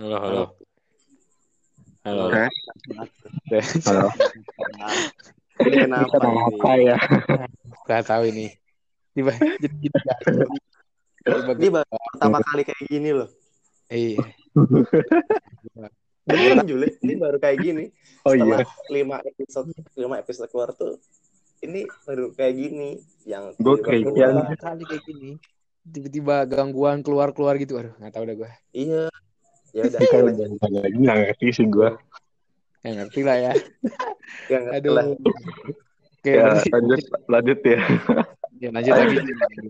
Halo, halo. Halo. Halo. Halo. Ini kenapa ya? Gak tahu ini. Tiba Ini baru pertama kali kayak gini loh. Iya. Beneran Jule, ini baru kayak gini. Oh Setelah iya. lima episode lima episode keluar tuh ini baru kayak gini yang tiba-tiba kayak kali kayak gini. Tiba-tiba gangguan keluar-keluar gitu. Aduh, nggak tahu dah gue. Iya. Ya udah lagi nggak ngerti sih gue. Nggak ngerti lah ya. Ya, ngerti Aduh. lah. Oke, Ya lanjut lanjut ya. ya, lanjut lagi.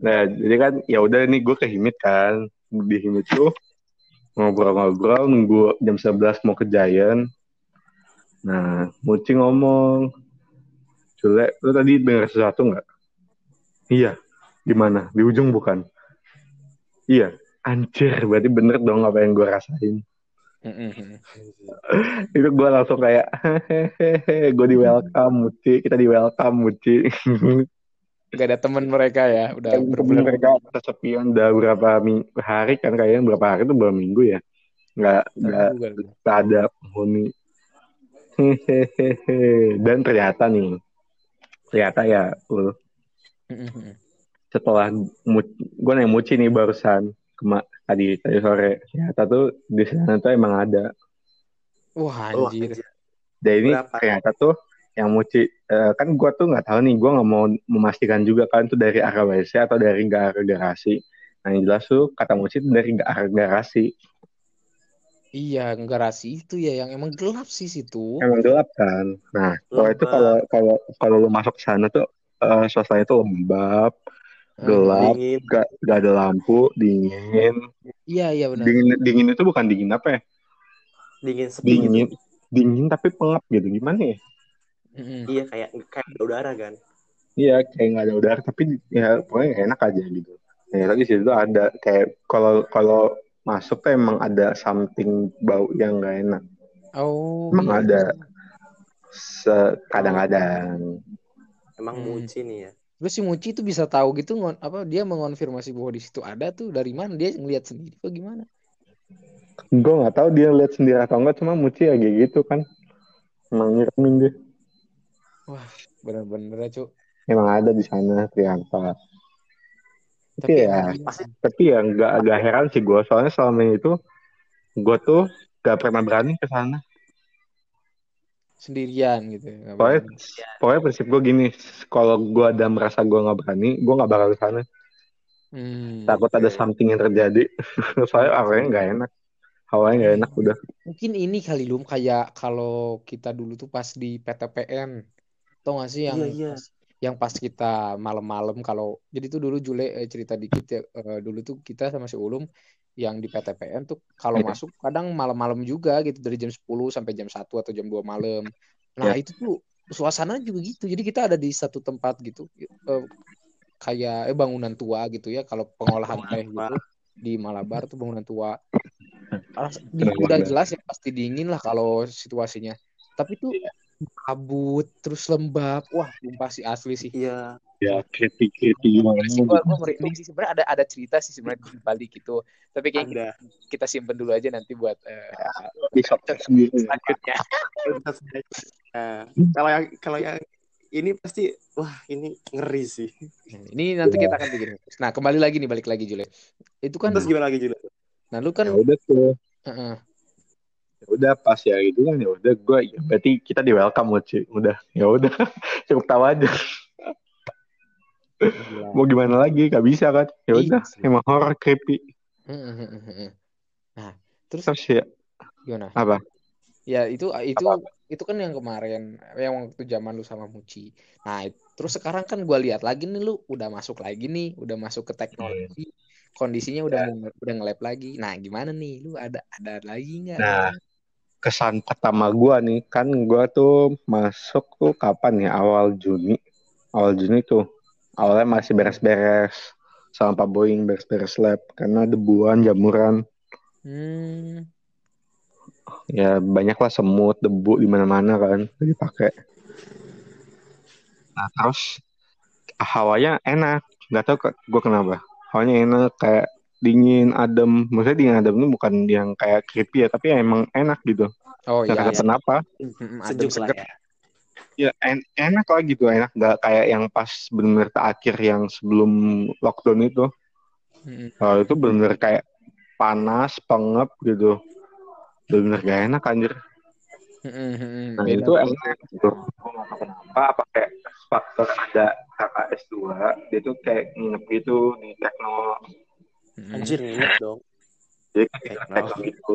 Nah jadi kan ya udah nih gue ke Himit kan. Di Himit tuh ngobrol-ngobrol nunggu jam 11 mau ke Giant. Nah, Muci ngomong, Cule, lu tadi dengar sesuatu nggak? Iya. Di mana? Di ujung bukan? Iya. Anjir, berarti bener dong apa yang gue rasain. Itu gue langsung kayak gue di welcome Muci. Kita di welcome Muci. Gak ada teman mereka ya. Udah bener-bener. mereka kesepian udah berapa hari kan kayaknya berapa hari itu berapa minggu ya? Nggak nggak nggak ada penghuni. Hehehe. Dan ternyata nih ternyata ya Mm-mm. setelah gue nanya Muci nih barusan kema tadi tadi sore ternyata tuh di sana tuh emang ada Wah, Oh, anjir. anjir. dan ini Berapa? ternyata tuh yang Muci eh, kan gue tuh nggak tahu nih gue nggak mau memastikan juga kan itu dari arah WC atau dari nggak arah garasi nah yang jelas tuh kata Muci itu dari nggak arah garasi Iya, garasi itu ya yang emang gelap sih situ. emang gelap kan nah kalau itu kalau kalau kalau lu masuk ke sana tuh eh, suasananya tuh lembab gelap Dingin. gak, gak ada lampu dingin Iya, iya benar. dingin dingin itu bukan dingin apa ya Dingin sepi dingin gitu. dingin tapi pengap gitu gimana ya Mm-mm. Iya kayak kayak ada udara kan. Iya, kayak nggak ada udara, tapi ya pokoknya enak aja gitu. Nah, lagi situ ada kayak kalau kalau masuk tuh emang ada something bau yang nggak enak. Oh, Emang iya. ada. Se- Kadang-kadang. Emang Hmm. muci nih ya. Terus si Muci itu bisa tahu gitu ngon- apa dia mengonfirmasi bahwa di situ ada tuh dari mana dia ngelihat sendiri apa gimana? Gue nggak tahu dia lihat sendiri atau enggak, cuma Muci ya kayak gitu kan. Emang ngirimin dia. Wah, bener-bener ya, Cuk. Emang ada di sana ternyata. Tapi Tapi ya, Pasti tapi ya nggak agak heran sih gue, soalnya selama itu gue tuh gak pernah berani ke sana. Sendirian gitu. ya, nggak Pokoknya, berani. pokoknya prinsip gue gini, kalau gue ada merasa gue nggak berani, gue nggak bakal ke sana. Hmm, Takut ada Oke. something yang terjadi. Soalnya awalnya nggak enak, awalnya nggak enak udah. mungkin ini kali Lum kayak kalau kita dulu tuh pas di PTPN. Tau gak sih yang Iya, iya. Yang pas kita malam-malam kalau jadi tuh dulu Jule eh, cerita dikit ya eh, dulu tuh kita sama si Ulum yang di PTPN tuh kalau Iya. masuk kadang malam-malam juga gitu dari jam 10 sampai jam 1 atau jam 2 malam. Nah, Iya. itu tuh suasana juga gitu. Jadi kita ada di satu tempat gitu eh, kayak eh, bangunan tua gitu ya kalau pengolahan teh gitu di Malabar tuh bangunan tua. Udah jelas ya pasti dingin lah kalau situasinya. Tapi tuh kabut terus lembab. Wah, sumpah sih asli sih. Iya. Ya kritik-kritik gimana sih gua, gua merinding sih sebenarnya ada ada cerita sih sebenarnya di balik gitu tapi kayak Ada. kita simpen dulu aja nanti buat eh, di podcast sendiri. selanjutnya Nah, kalau yang kalau yang ini pasti wah ini ngeri sih. Ini nanti kita akan bikin nah kembali lagi nih balik lagi Jule itu kan Terus gimana lagi Jule? nah lu kan Ya udah tuh, Heeh. ya udah pas ya itu kan ya udah gue, ya berarti kita di welcome Moci. Udah, ya udah cukup tahu aja. Gila. Mau gimana lagi? Gak bisa kan? Ya udah, Iya sih. emang horror creepy. Heeh, heeh, heeh. nah terus Terus ya gimana apa? ya itu itu itu kan yang kemarin yang waktu zaman lu sama Muci nah terus sekarang kan gua lihat lagi nih lu udah masuk lagi nih udah masuk ke teknologi kondisinya udah mau- udah nge-lab lagi nah gimana nih lu ada ada lagi nggak Nah, kesan pertama gua nih kan gua tuh masuk tuh kapan ya? Awal Juni. Awal Juni tuh. Awalnya masih beres-beres. Sama Pak Boeing beres-beres lab karena debuan jamuran. Hmm. Ya banyaklah semut debu di mana-mana kan dipakai. Nah terus hawanya enak. Nggak tahu gua kenapa. Hawanya enak kayak dingin adem maksudnya dingin adem ini bukan yang kayak creepy ya tapi emang enak gitu Oh iya. kena kenapa Sejuk lah seger. ya. ya en- enak lah gitu enak nggak kayak yang pas bener-bener terakhir yang sebelum lockdown itu Mm-mm. kalau itu bener-bener kayak panas pengep gitu bener-bener gak enak anjir mm-mm. nah Beda. itu enak gitu kenapa apa kayak faktor ada kakak S2 dia tuh kayak nginep gitu di tekno. Anjir nginep dong. jadi kayak Tekno. tekno gitu.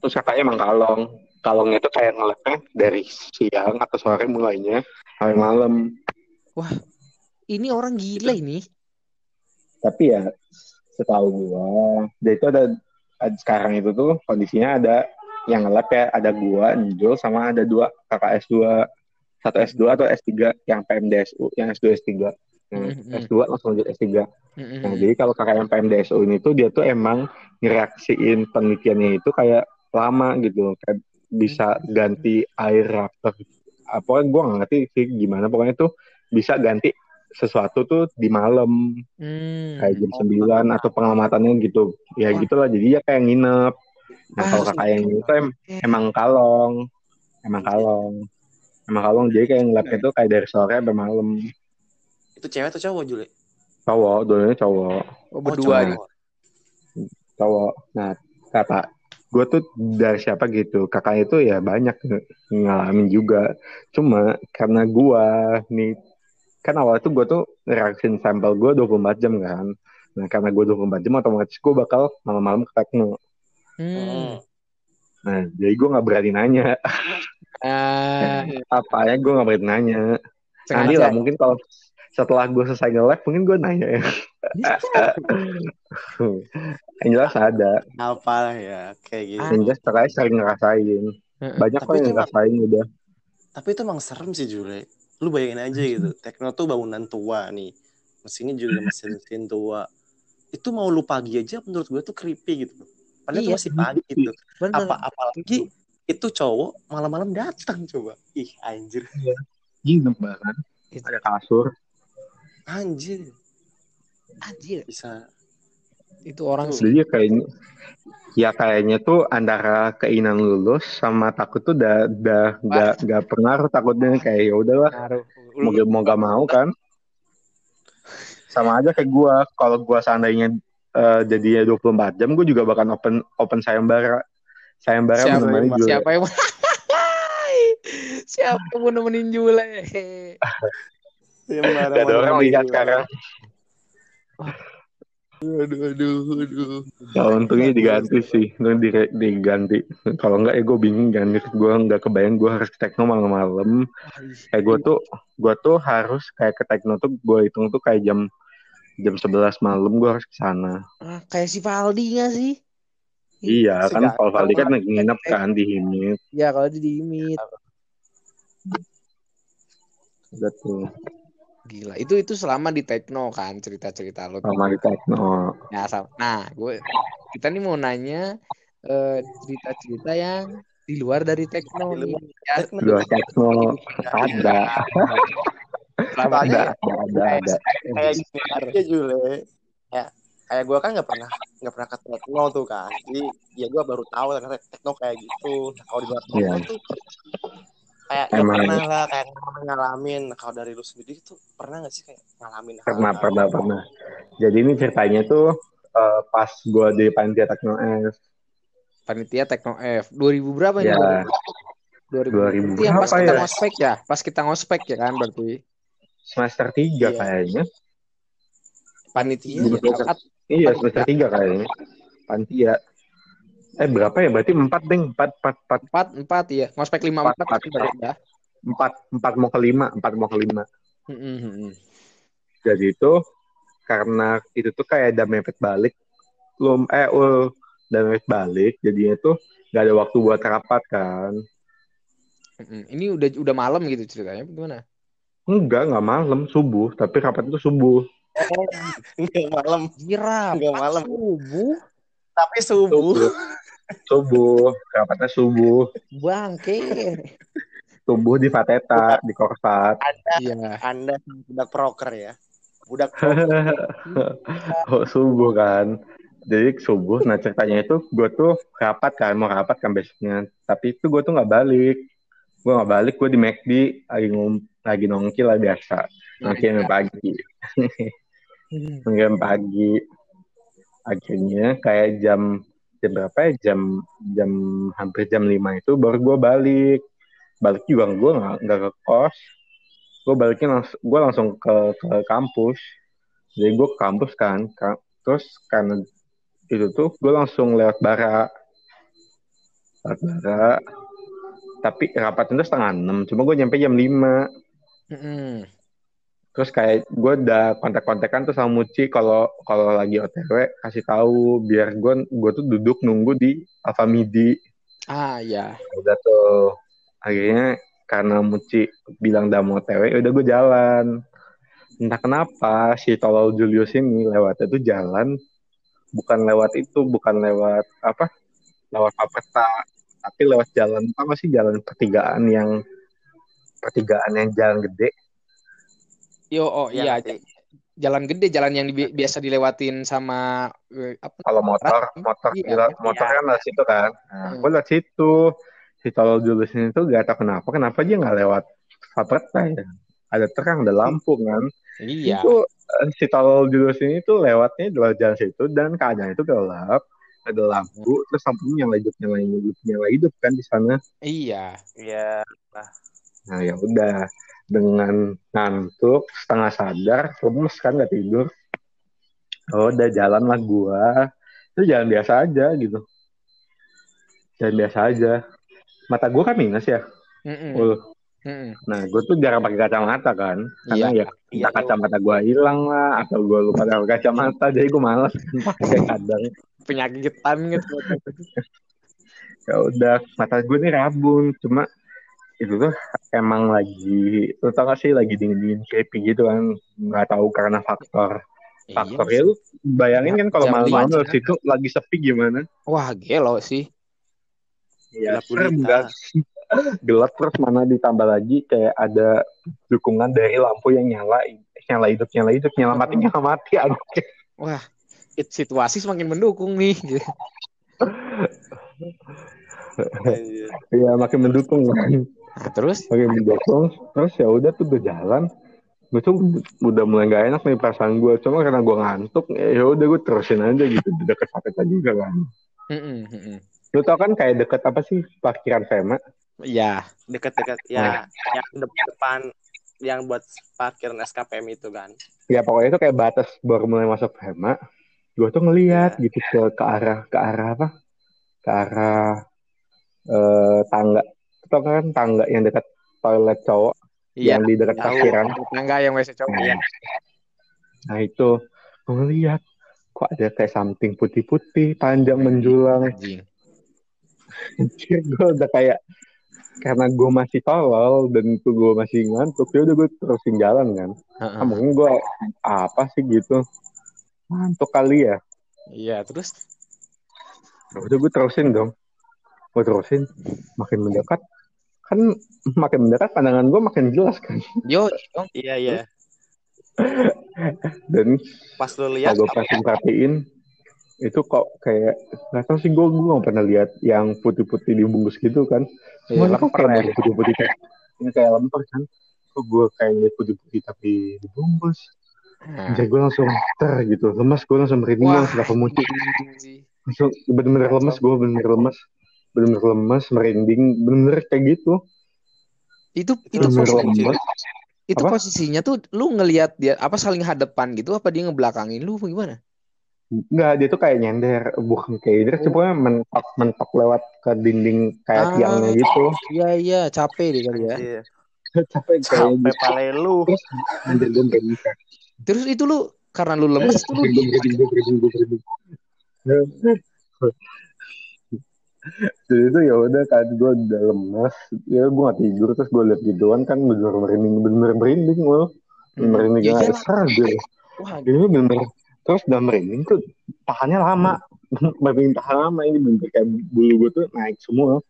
Terus kakaknya emang kalong kalongnya itu kayak ngelepnya dari siang atau sore mulainya sampai malam. Ini orang gila ini. tapi ya setahu gua dia itu ada, ada- sekarang itu tuh kondisinya ada yang nge-lab ya. Ada gua Njul sama ada dua kakak S2 satu S2 atau S3 yang PMDSU yang S2 S3 yang Mhm. S2 langsung lanjut S3 Mm-mm. nah jadi kalau kakak yang PMDSU ini tuh dia tuh emang ngereaksiin penelitiannya itu kayak lama gitu kayak bisa ganti air reaktor apa gua nggak ngerti sih gimana. Pokoknya tuh bisa ganti sesuatu tuh di malam. Hmm. kayak jam Oh, 9 atau pengamatannya gitu. Ya Wah. gitulah. Jadi ya kayak nginep. Nah Ah, kalau kakak yang itu em- emang kalong. Emang kalong. Emang kalong. Jadi kayak ngelapnya tuh kayak dari sore sampai malam Itu cewek atau cowok Jule? cowok dulunya cowok Oh, berdua nih. cowok. cowok nah kata gue tuh dari siapa gitu kakak itu ya banyak ng- ngalamin juga cuma karena gue nih kan awal tuh gue tuh reaksin sampel gue 24 jam kan nah karena gue 24 jam otomatis gue bakal malam-malam ke tekno Hmm. Nah, jadi gue nggak berani nanya. Ah, Apa ya gue nggak berani nanya. Nanti sengaja. lah mungkin kalau setelah gue selesai nge-live mungkin gue nanya ya. Yang jelas ada. Apa ya kayak gitu. Ah. Yang jelas terkait sering ngerasain. Banyak Tapi kok yang itu emang- ngerasain udah. Tapi itu emang serem sih Jule. Lu bayangin aja gitu. Tekno tuh bangunan tua nih. Mesinnya juga mesin-mesin tua. Itu mau lu pagi aja menurut gue tuh creepy gitu. Padahal itu Iya. masih pagi gitu. Bener. Apa apalagi itu cowok malam-malam datang coba. Ih anjir. Nginep bahkan. Itu- Ada kasur. Anjir. Anjir, Bisa. itu orang Tuh. sih. Jadi kayaknya ya kayaknya tuh antara keinginan lulus sama takut tuh udah udah nggak nggak pengaruh takutnya kayak ya udahlah mau gak, mau gak mau kan sama aja kayak gua kalau gua seandainya eh, jadinya 24 jam gua juga bakal open open sayembara sayembara Siapa, menemani siapa yang siapa yang mau nemenin Jule? Gak ada orang lihat sekarang. Aduh, aduh, aduh. ya, untungnya diganti sih. Untung di- diganti. Kalau enggak ya gue bingung kan gue nggak kebayang gue harus ke tekno malam-malam. Kayak gue tuh gue tuh harus kayak ke tekno tuh gue hitung tuh kayak jam jam 11 malam gue harus ke sana. Ah, kayak si Valdi nggak sih? iya kan Segala- kalau Valdi kan nginep kan di Himit. Ya kalau di Dimit. gitu Gila, itu itu selama di Tekno kan cerita-cerita lo. sama di tekno Ya, sama. Nah, gue kita nih mau nanya eh, cerita-cerita yang di luar dari Tekno Di nih. luar. Ya, dua tekno ada selama ada ada ada ada kayak gini aja Jule kayak kayak gue kan nggak pernah nggak pernah ke tekno tuh kan jadi ya gue baru tahu ternyata tekno kayak gitu nah, kalau di luar Iya. tuh kayak ya Emang. pernah lah kayak ngalamin Nah, kalau dari lu sendiri tuh pernah nggak sih kayak ngalamin hal- pernah hal- pernah pernah. Jadi ini ceritanya tuh eh, pas gue di panitia tekno S panitia Tekno F. 2000 berapa ini? ya. 2000. 2000 Itu yang pas kita ya? ngospek ya, pas kita ngospek ya kan berarti? Semester 3 Iya. kayaknya. Panitia. Iya, ya, iya semester 3 kayaknya. Panitia eh berapa ya? Berarti 4 deng 4 4 4 empat empat ya ngospek lima Empat, empat empat, ya. 4 4 mau ke 5 4 mau ke 5 Mm, mm, mm, mm. jadi itu karena itu tuh kayak ada mepet balik. Belum eh uh, udah mepet balik. Jadinya tuh gak ada waktu buat rapat kan. Mm, mm. Ini udah udah malam gitu ceritanya gimana? enggak nggak malam. Subuh. Tapi rapat itu subuh. Nggak malam. Nggak malam. subuh tapi subuh. Subuh. Rapatnya subuh. Bangke. subuh di Fateta di Korsat. Anda Iya. anda budak proker ya? Budak proker oh, subuh kan. Jadi subuh nah ceritanya itu gue tuh rapat kan mau rapat kan besoknya. Tapi itu gue tuh nggak balik. Gue nggak balik gue di McD lagi ngom lagi nongki lah biasa. Nongki sampai pagi. Nongki sampai pagi akhirnya kayak jam jam berapa ya? Jam jam hampir jam lima itu baru gue balik. Balik juga gue nggak ke kos. Gue baliknya langsung gue langsung ke ke kampus. Jadi gue ke kampus kan Ka- terus karena itu tuh gue langsung lewat bara. Lewat bara. Tapi rapat itu setengah enam cuma gue nyampe jam lima. Mm-mm. Terus kayak gue udah kontak-kontakan tuh sama Muci kalau kalau lagi OTW kasih tahu biar gue gue tuh duduk nunggu di Alfamidi ah ya udah tuh akhirnya karena Muci bilang udah mau OTW ya udah gue jalan. Entah kenapa si tolol Julius ini lewatnya tuh jalan bukan lewat itu bukan lewat apa lewat Paperta tapi lewat jalan apa sih jalan pertigaan yang pertigaan yang jalan gede yo oh iya ngerti. jalan gede jalan yang di- biasa dilewatin sama eh, apa kalau motor Rat- motor iya, gila, iya. motor kan lewat situ kan? Nah, Hmm. gue lewat situ. Si tolol Julius ini tuh gak tau kenapa kenapa dia nggak lewat Paperta ya ada terang ada lampu kan? Iya. Itu eh, si tolol Julius ini tuh lewatnya di luar jalan situ dan keadaan itu gelap. Ada lampu terus lampunya nyala hidup nyala hidup nyala hidup kan di sana. Iya. Iya. nah ya udah dengan ngantuk setengah sadar lemes kan nggak tidur. Oh udah jalan lah gua. Itu jalan biasa aja gitu. Jalan biasa aja. Mata gua kan minus ya. Ul. Mm-mm. nah gua tuh jarang pakai kacamata kan. Karena Iya. ya entah kacamata gua hilang lah atau gua lupa pakai kacamata jadi gua malas kan pakai kadang penyakitan gitu. Ya udah mata gue nih rabun cuma itu tuh emang lagi lu tau gak sih lagi dingin dingin creepy gitu kan nggak tahu karena faktor faktornya Iya. lu bayangin kan kalau malam-malam dari situ lagi sepi gimana? Wah gelo sih. Ya Gelap kan gelap terus mana ditambah lagi kayak ada dukungan dari lampu yang nyala nyala hidup nyala hidup nyala mati nyala mati aduh. Wah it situasi semakin mendukung nih. Anjir. ya makin mendukung kan nah, terus? Makin mendukung terus ya udah tuh gue jalan gue tuh udah mulai gak enak nih perasaan gue cuma karena gue ngantuk ya udah gue terusin aja gitu. Di deket Paketa juga kan. Mm-mm, mm-mm. lu tau kan kayak deket apa sih? Parkiran Fema? Iya, Deket-deket. Ya yang de- depan yang buat parkiran SKPM itu kan. ya pokoknya itu kayak batas baru mulai masuk Fema. Gue tuh ngeliat Iya. gitu ke ke arah ke arah apa? Ke arah eh, tangga tau kan tangga yang dekat toilet cowok iya. yang di dekat parkiran Enggak yang WC cowok. Iya. nah itu gue kok ada kayak something putih-putih panjang menjulang Anjing. Anjir, gue udah kayak karena gue masih tolol dan itu gue masih ngantuk ya udah gue terusin jalan kan mungkin gue apa sih gitu ngantuk kali ya Iya, terus Ya udah gue terusin dong gue terusin makin mendekat kan makin mendekat pandangan gue makin jelas kan. Yo, dong. Iya iya. dan Pas lu lihat gue perhatiin perhatiin itu kok kayak nggak tahu sih gue gue nggak pernah lihat yang putih-putih dibungkus gitu kan. Semuanya kok lemper kayak ya. putih-putih kayak ini kayak lemper kan. Kok gue kayak lihat putih-putih tapi dibungkus Nah. jadi gue langsung ter gitu. Lemas gue langsung merinding langsung gak langsung bener-bener lemas gue bener-bener lemas bener-bener lemas merinding bener-bener kayak gitu Itu itu posisi, itu Apa? posisinya tuh lu ngelihat dia apa saling hadapan gitu apa dia ngebelakangin lu gimana? Enggak, dia tuh kayak nyender bukan kayak nyender cuma mentok mentok lewat ke dinding kayak Ah. tiangnya gitu Iya iya, capek deh kali ya. Capek kayak Sampai pale lu. terus itu lu karena lu lemes tuh lu gue merinding gue merinding gue merinding Jadi itu ya udah kan gue udah lemas, ya gue gak tidur terus gue liat gituan kan bener merinding bener merinding loh, merinding Iya, kayak iya. ser gitu. Wah, Ini bener terus udah merinding tuh tahannya lama, merinding tahan lama ini bener kayak bulu gue tuh naik semua.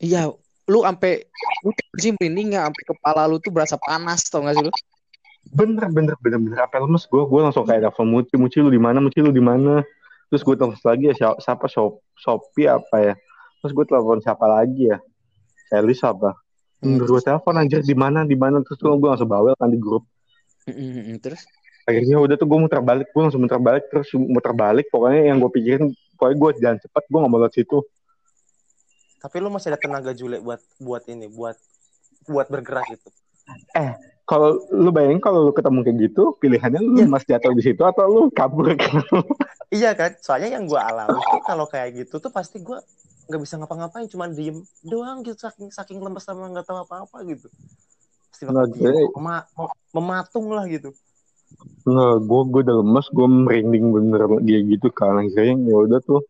iya, lu sampai lu sih merinding nggak? Sampai kepala lu tuh berasa panas tau gak sih lu? Bener bener bener bener. Apa lemes gue, gue langsung kayak telepon muci muci lu di mana muci lu di mana, terus gue telepon lagi ya siapa, siapa? Shop, Shopee apa ya? Terus gue telepon siapa lagi ya? Elis apa Hmm, Terus gue telepon anjir di mana di mana? Terus gue langsung bawel kan di grup. Mm-mm, terus? Akhirnya udah tuh gue muter balik gue langsung muter balik terus muter balik. Pokoknya yang gue pikirin pokoknya gue jalan cepat gue gak mau lewat situ. Tapi lu masih ada tenaga Jule buat buat ini, buat buat bergerak gitu. Kalau lu bayangin kalau lu ketemu kayak gitu pilihannya lu Iya. masih jatuh di situ atau lu kabur Iya kan? Soalnya yang gue alami tuh kalau kayak gitu tuh pasti gue nggak bisa ngapa-ngapain, cuma diem doang gitu saking saking lemes sama nggak tahu apa-apa gitu. Pasti bakal mema- mem- mematung lah gitu. nggak gue gue udah lemes gue merinding bener dia gitu kan akhirnya ya udah tuh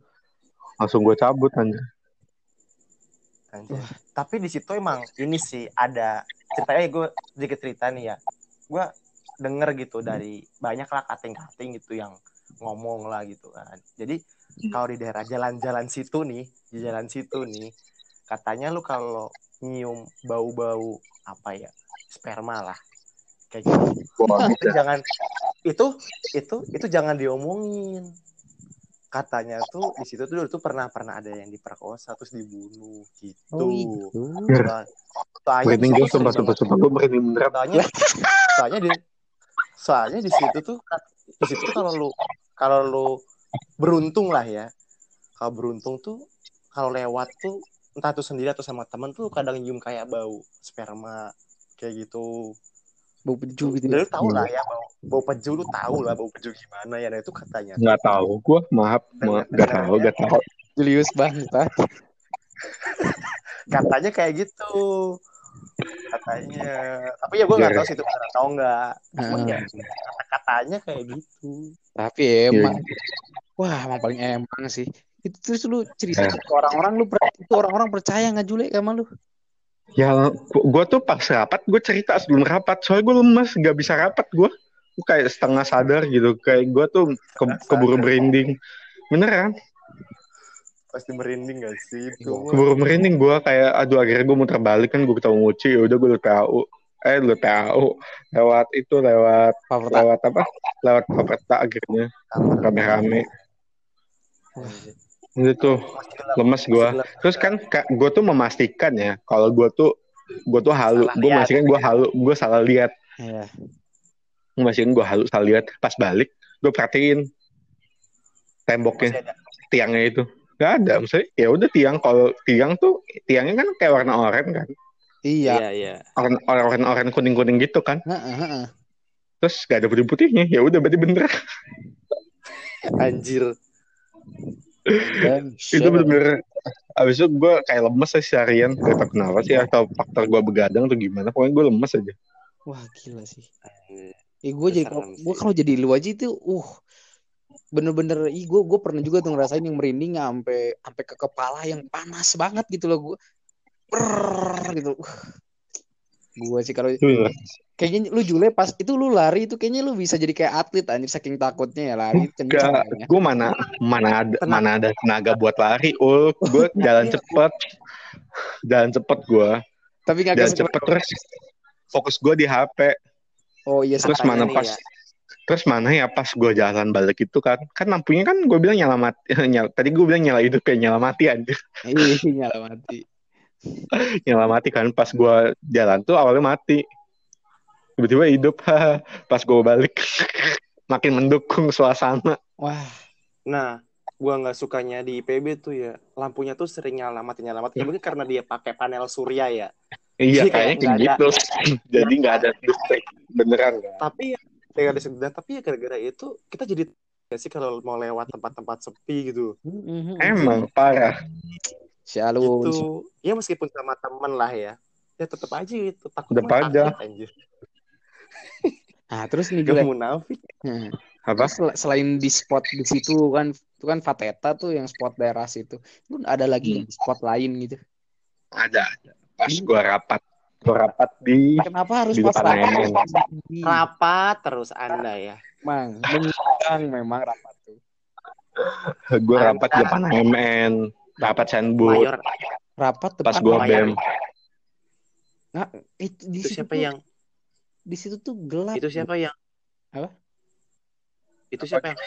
langsung gue cabut anjir Anjir. Tapi di situ emang ini sih ada ceritanya gue sedikit cerita nih ya. Gue denger gitu dari banyak lah kating-kating gitu yang ngomong lah gitu kan. Jadi kalau di daerah jalan-jalan situ nih, di jalan situ nih, katanya lu kalau nyium bau-bau apa ya sperma lah kayak gitu. itu jangan itu itu itu jangan diomongin katanya tuh di situ tuh dulu tuh pernah pernah ada yang diperkosa terus dibunuh gitu. oh itu Soal- Soalnya merinding di gue situ sumpah sumpah sumpah gue merinding beneran. soalnya soalnya di soalnya di situ tuh di situ tuh kalau lu kalau lu beruntung lah ya. Kalau beruntung tuh kalau lewat tuh entah tuh sendiri atau sama temen tuh kadang nyium kayak bau sperma kayak gitu bau peju gitu lu tahu lah ya bau bau peju lu tahu lah bau peju gimana ya nah itu katanya. Nggak tahu gue maaf ma nggak tahu nggak tahu Julius banget katanya kayak gitu. Katanya. Tapi ya gue nggak Biar- tahu sih itu benar atau enggak cuman Heeh. ya kata-katanya kayak gitu. Tapi emang wah emang paling emang sih. Itu terus lu cerita ke orang-orang lu itu orang-orang percaya nggak Jule sama lu ya gue tuh pas rapat gue cerita sebelum rapat. Soalnya gue lemes nggak bisa rapat gue gue kayak setengah sadar gitu. Kayak gue tuh ke, keburu merinding. Beneran? Pasti merinding gak sih? Itu keburu merinding gue kayak aduh akhirnya gue muter balik kan gue ketemu Uci. Ya udah gue udah tahu eh udah tahu lewat itu lewat favorit lewat apa? Lewat Paperta akhirnya. Rame-rame itu tuh lemes gue terus kan gue tuh memastikan ya kalau gue tuh gue tuh halu. Gue memastikan gue halu gue salah lihat gue memastikan gue halu salah lihat pas balik gue perhatiin temboknya tiangnya itu. Nggak ada maksudnya ya udah tiang. Kalau tiang tuh tiangnya kan kayak warna oranye kan? Iya. Iya iya. Oranye oranye oranye kuning kuning gitu kan? Heeh, heeh. terus gak ada putih putihnya ya udah berarti bener. Anjir Dan itu bener-bener abis itu gue kayak lemes sih seharian. Gak tau kenapa sih atau faktor gue begadang atau gimana pokoknya gue lemes aja. Wah gila sih. Eh gue jadi gue kalau jadi lu aja itu uh bener-bener ih gue gue pernah juga tuh ngerasain yang merinding sampai sampai ke kepala yang panas banget gitu loh gue Brrrr, gitu. Uh. Gue sih kalau bener. kayaknya lu Jule pas itu lu lari itu kayaknya lu bisa jadi kayak atlet anjir saking takutnya ya lari kencang Gak, kayaknya. gue mana mana ada Tenaga. mana ada tenaga buat lari ul gue jalan cepet jalan cepet gue tapi nggak jalan cepet terus fokus gue di HP oh iya terus mana nih pas ya. terus mana ya pas gue jalan balik itu kan kan lampunya kan gue bilang nyala mati nyala, tadi gue bilang nyala hidup kayak nyala mati anjir iya nyala mati nyala mati kan pas gue jalan tuh awalnya mati. Tiba-tiba hidup pas gue balik. Makin mendukung suasana. Wah. Nah gua nggak sukanya di IPB tuh ya. Lampunya tuh sering nyala mati nyala mati. Ya mungkin karena dia pakai panel surya ya. Iya Jadi kayak kayaknya kayak gitu. Jadi nggak ada listrik beneran kan? Tapi ya dengan disebutkan tapi ya gara-gara itu kita jadi ya sih kalau mau lewat tempat-tempat sepi gitu? Emang parah si Alun. Gitu ya meskipun sama temen lah ya. Ya tetap aja itu takut aja. takut, anjir. Nah terus nih Jule munafik. Hmm. apa? Sel- selain di spot di situ kan itu kan Fateta tuh yang spot daerah situ. Lu ada lagi Hmm. spot lain gitu. Ada ada. Pas gue rapat gue rapat di kenapa harus Di pas rapat? Nemen. rapat terus anda ya. Mang, mengundang memang rapat tuh. gue rapat di depan MN rapat Senbut mayor Rapat pas depan gue Mayor. bem Nah, itu di itu situ siapa tuh- yang di situ tuh gelap. itu siapa yang Apa? itu siapa yang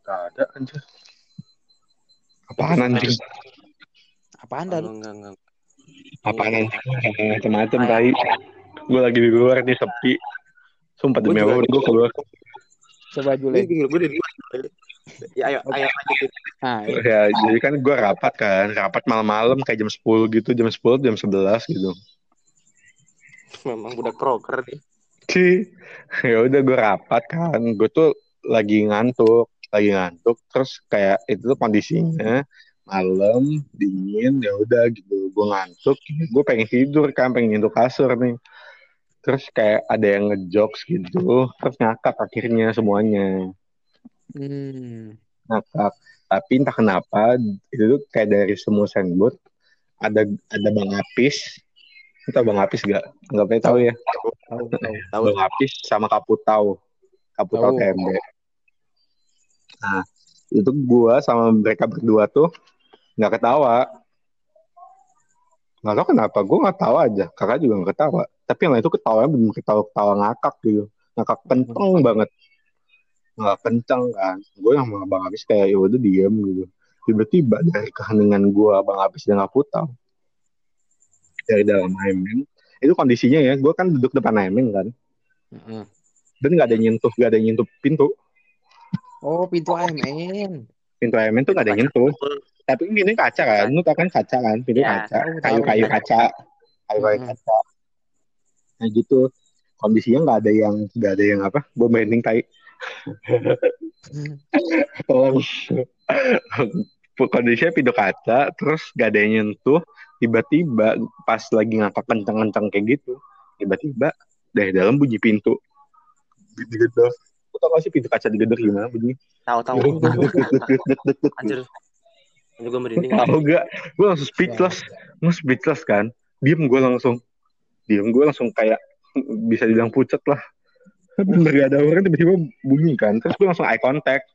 Gak ada anjir. Apaan anjing? Apaan dan? Enggak, enggak, enggak. Apaan anjing? Macam-macam tai. Gue lagi di luar nih sepi. Sumpah demi Gua Allah gue keluar. Coba Gue Jule. bingung, gue di luar. Ya, ayo, ayo lanjutin. Nah, iya. Ya, jadi kan gue rapat kan, rapat malam-malam kayak jam 10 gitu, jam 10, jam 11 gitu. Memang budak proker nih. Ci, ya udah gue rapat kan, gue tuh lagi ngantuk, lagi ngantuk, terus kayak itu tuh kondisinya malam dingin, ya udah gitu, gue ngantuk, gue pengen tidur kan, pengen nyentuh kasur nih, terus kayak ada yang ngejokes gitu, terus ngakak akhirnya semuanya. Hmm. ngakak tapi entah kenapa itu tuh kayak dari semua sandboard ada ada bang Apis. Tau bang Apis gak? Nggak pernah tahu ya? Tahu, tahu. Tahu. bang Apis sama Kaputau. Kaputau Tahu. TMB nah itu gua sama mereka berdua tuh nggak ketawa. Nggak tahu kenapa gua nggak tahu aja. Kakak juga nggak ketawa. Tapi yang lain itu ketawa bener ketawa ketawa ngakak gitu. Ngakak kenceng banget nggak kenceng kan. Gue yang sama bang Apis kayak ya udah diem gitu. Tiba-tiba dari keheningan gue bang Apis dan Kaputau dari dalam HMN itu kondisinya ya gue kan duduk depan HMN kan. Heeh. dan nggak ada yang nyentuh nggak ada yang nyentuh pintu. Oh, pintu AMN. pintu HMN tuh nggak ada yang nyentuh. Tapi ini kaca kan. Lu tau kan kaca kan? Pintu Ya, kaca. Tahu, kayu-kayu tahu. kaca. Kayu-kayu Hmm. kaca. Nah gitu. Kondisinya nggak ada yang nggak ada yang apa? Gue branding tai tolong. Kondisinya pintu kaca terus gak ada yang nyentuh tiba-tiba pas lagi ngakak kenceng-kenceng kayak gitu tiba-tiba dari dalam bunyi pintu. Digedor Lu tau gak sih pintu kaca digedor gimana bunyi Tahu, tahu. Anjir. Anjir gue merinding. tahu gak? Gue langsung speechless. Gue speechless kan. Diem gue langsung. Diem gue langsung kayak bisa dibilang pucet lah bener gak ada orang tiba-tiba bunyi kan. Terus gue langsung eye contact.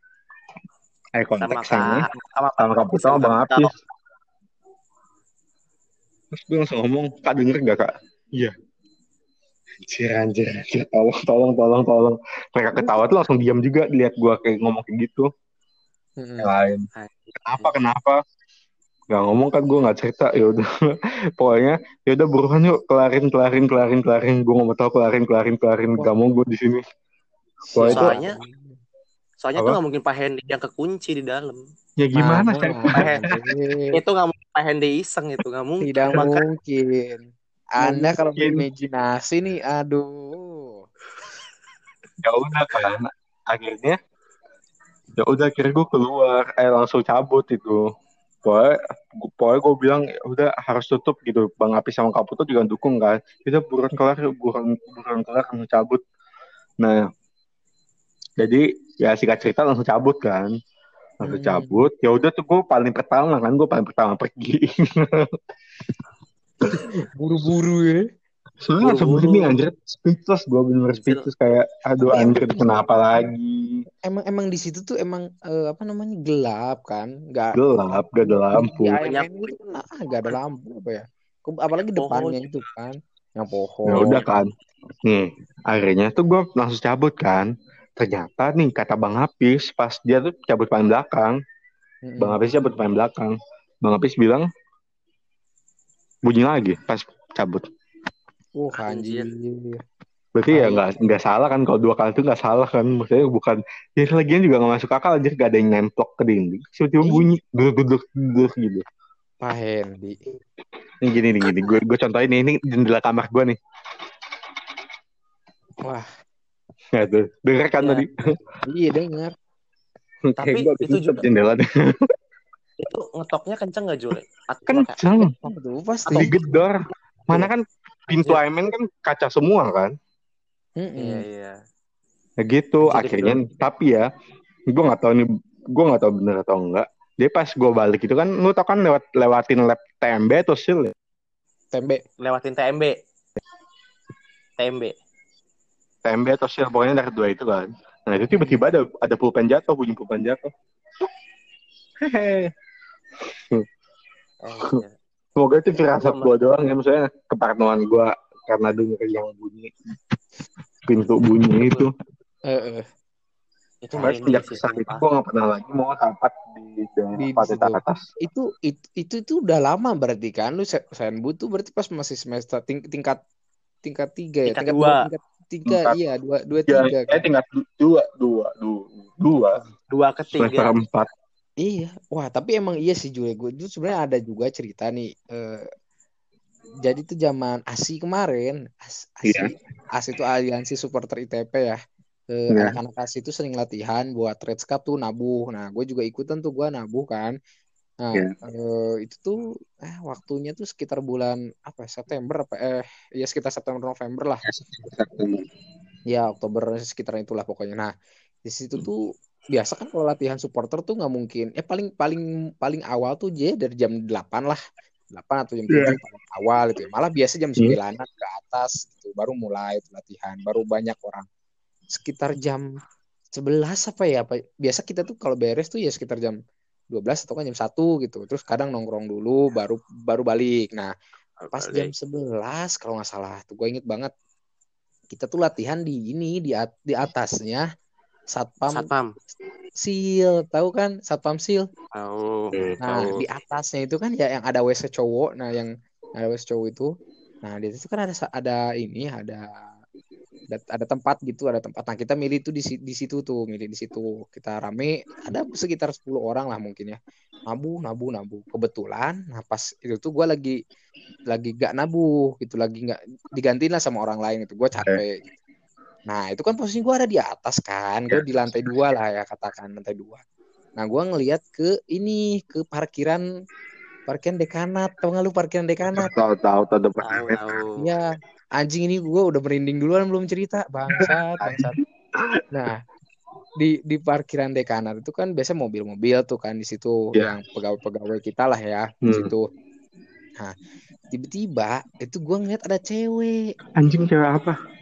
Eye Sama contact sama Kak. Sama sama kamu sama bang Apis. Terus gue langsung ngomong kak denger gak kak? Iya. Anjir anjir anjir. Tolong tolong tolong tolong. Mereka ketawa tuh langsung diam juga lihat gue kayak ngomong kayak gitu. Heeh. yang lain. Kenapa kenapa Gak ngomong kan gue nggak cerita ya udah pokoknya ya udah buruan yuk kelarin kelarin kelarin kelarin gue nggak mau tahu kelarin kelarin kelarin gak mau gue di sini Wah, itu- Soalnya, soalnya Apa? tuh nggak mungkin Pak Hendy yang kekunci di dalam. ya gimana Nah, sih anjir. Itu nggak mungkin Pak Hendy iseng itu nggak mungkin. Tidak Maka- mungkin. Anda kalau berimajinasi nih, aduh. ya udah kan akhirnya ya udah akhirnya gue keluar eh langsung cabut itu pokoknya pokoknya gue bilang "Ya udah harus tutup gitu. Bang Api sama Kaput tuh juga dukung kan. Kita buruan kelar buruan buruan kelar langsung cabut. Nah jadi ya singkat cerita langsung cabut kan. Langsung Hmm. cabut. Ya udah tuh gue paling pertama kan. Gue paling pertama pergi. Buru-buru ya. Soalnya langsung Buru-buru. begini anjir speechless gue bener speechless kayak aduh anjir kenapa lagi Emang emang di situ tuh emang eh, apa namanya gelap kan? Nggak gelap gak ada lampu AMN itu kan ah, nggak ada lampu apa ya? Apalagi depannya itu kan, yang pohon. Ya udah kan. Nih, akhirnya tuh gue langsung cabut kan. Ternyata nih kata Bang Apis pas dia tuh cabut paling belakang. Mm-mm. Bang Apis cabut paling belakang. Bang Apis bilang bunyi lagi pas cabut. Wah Anjir. anjir. Berarti ya nggak nggak salah kan kalau dua kali itu nggak salah kan. Maksudnya bukan ya lagian juga nggak masuk akal aja gak ada yang nemplok ke dinding. Tiba-tiba bunyi duduk duduk duduk gitu. Pak Hendy. Ini gini nih gini. Gue gue contohin nih ini jendela kamar gue nih. Wah, Ya tuh, denger kan Ya. tadi. iya dengar. Tapi gua itu tutup juga- jendela deh. Itu ngetoknya kenceng nggak Jule? Atau Kenceng. Itu pasti. digedor. Mana kan pintu AMN kan kaca semua kan. Iya iya. Ya gitu Jadi akhirnya tapi ya gue nggak tahu nih gue nggak tahu bener atau enggak. Dia pas gue balik itu kan lu tau kan lewat lewatin lab TMB atau sil ya? Tembe. Lewatin TMB. TMB. TMB atau sil pokoknya dari dua itu kan. Nah itu tiba-tiba ada ada pulpen jatuh bunyi pulpen jatuh. Hehe. Anjir. Semoga itu firasat gue doang ya maksudnya keparnoan gue karena denger yang bunyi pintu bunyi itu. Eh, eh. Itu merinding sejak saat itu gue gak pernah lagi mau rapat di daerah Di- di atas. itu itu itu itu udah lama berarti kan lu se- senbu tuh berarti pas masih semester ting- tingkat tingkat tiga ya Tingkat tingkat dua. tingkat tiga Tingkat- iya dua dua Ya, tiga eh tingkat dua, dua, dua, dua, Dua semester ketiga. empat. Iya, wah tapi emang iya sih Jule. Gue itu sebenarnya ada juga cerita nih. eh, jadi itu zaman ASI kemarin, As, ASI, Iya. ASI itu aliansi supporter ITP ya. Eh, Iya. Anak-anak ASI itu sering latihan buat Reds Cup tuh nabuh. Nah, gue juga ikutan tuh gue nabuh kan. Nah, Iya. eh, itu tuh eh waktunya tuh sekitar bulan apa ya, September apa eh ya sekitar September November lah. Ya Oktober sekitar itulah pokoknya. Nah di situ tuh biasa kan kalau latihan supporter tuh nggak mungkin. Eh paling paling paling awal tuh dia dari jam 8 lah. 8 atau jam 7 Iya. paling awal itu ya. Malah biasa jam Hmm. 9 ke atas gitu baru mulai latihan, baru banyak orang. Sekitar jam 11 apa ya? Apa biasa kita tuh kalau beres tuh ya sekitar jam 12 atau kan jam 1 gitu. Terus kadang nongkrong dulu baru baru balik. Nah, pas jam 11 kalau nggak salah tuh gue inget banget kita tuh latihan di ini di at- di atasnya satpam. Satpam. sil tahu kan? Satpam sil? Tahu. nah Tahu. di atasnya itu kan ya yang ada wc cowok. Nah yang ada wc cowok itu. Nah di situ kan ada sa- ada ini ada ada, ada tempat gitu ada tempat. Nah kita milih tuh di si- di situ tuh milih di situ. Kita rame ada sekitar 10 orang lah mungkin ya. Nabuh nabuh nabuh kebetulan nah pas itu tuh gue lagi lagi gak nabuh gitu lagi nggak digantiin lah sama orang lain itu. Gue capek gitu. Nah itu kan posisi gue ada di atas kan gue di lantai dua lah ya katakan lantai dua nah gue ngelihat ke ini ke parkiran parkiran dekanat tau nggak lu parkiran dekanat Tahu tahu tahu depan. Iya, anjing ini gue udah merinding duluan belum cerita, bangsat, bangsat. Nah, di di parkiran dekanat itu kan biasa mobil-mobil tuh kan di situ Iya. yang pegawai-pegawai kita lah ya di Hmm. situ. Nah, tiba-tiba itu gue ngeliat ada cewek. Anjing cewek apa?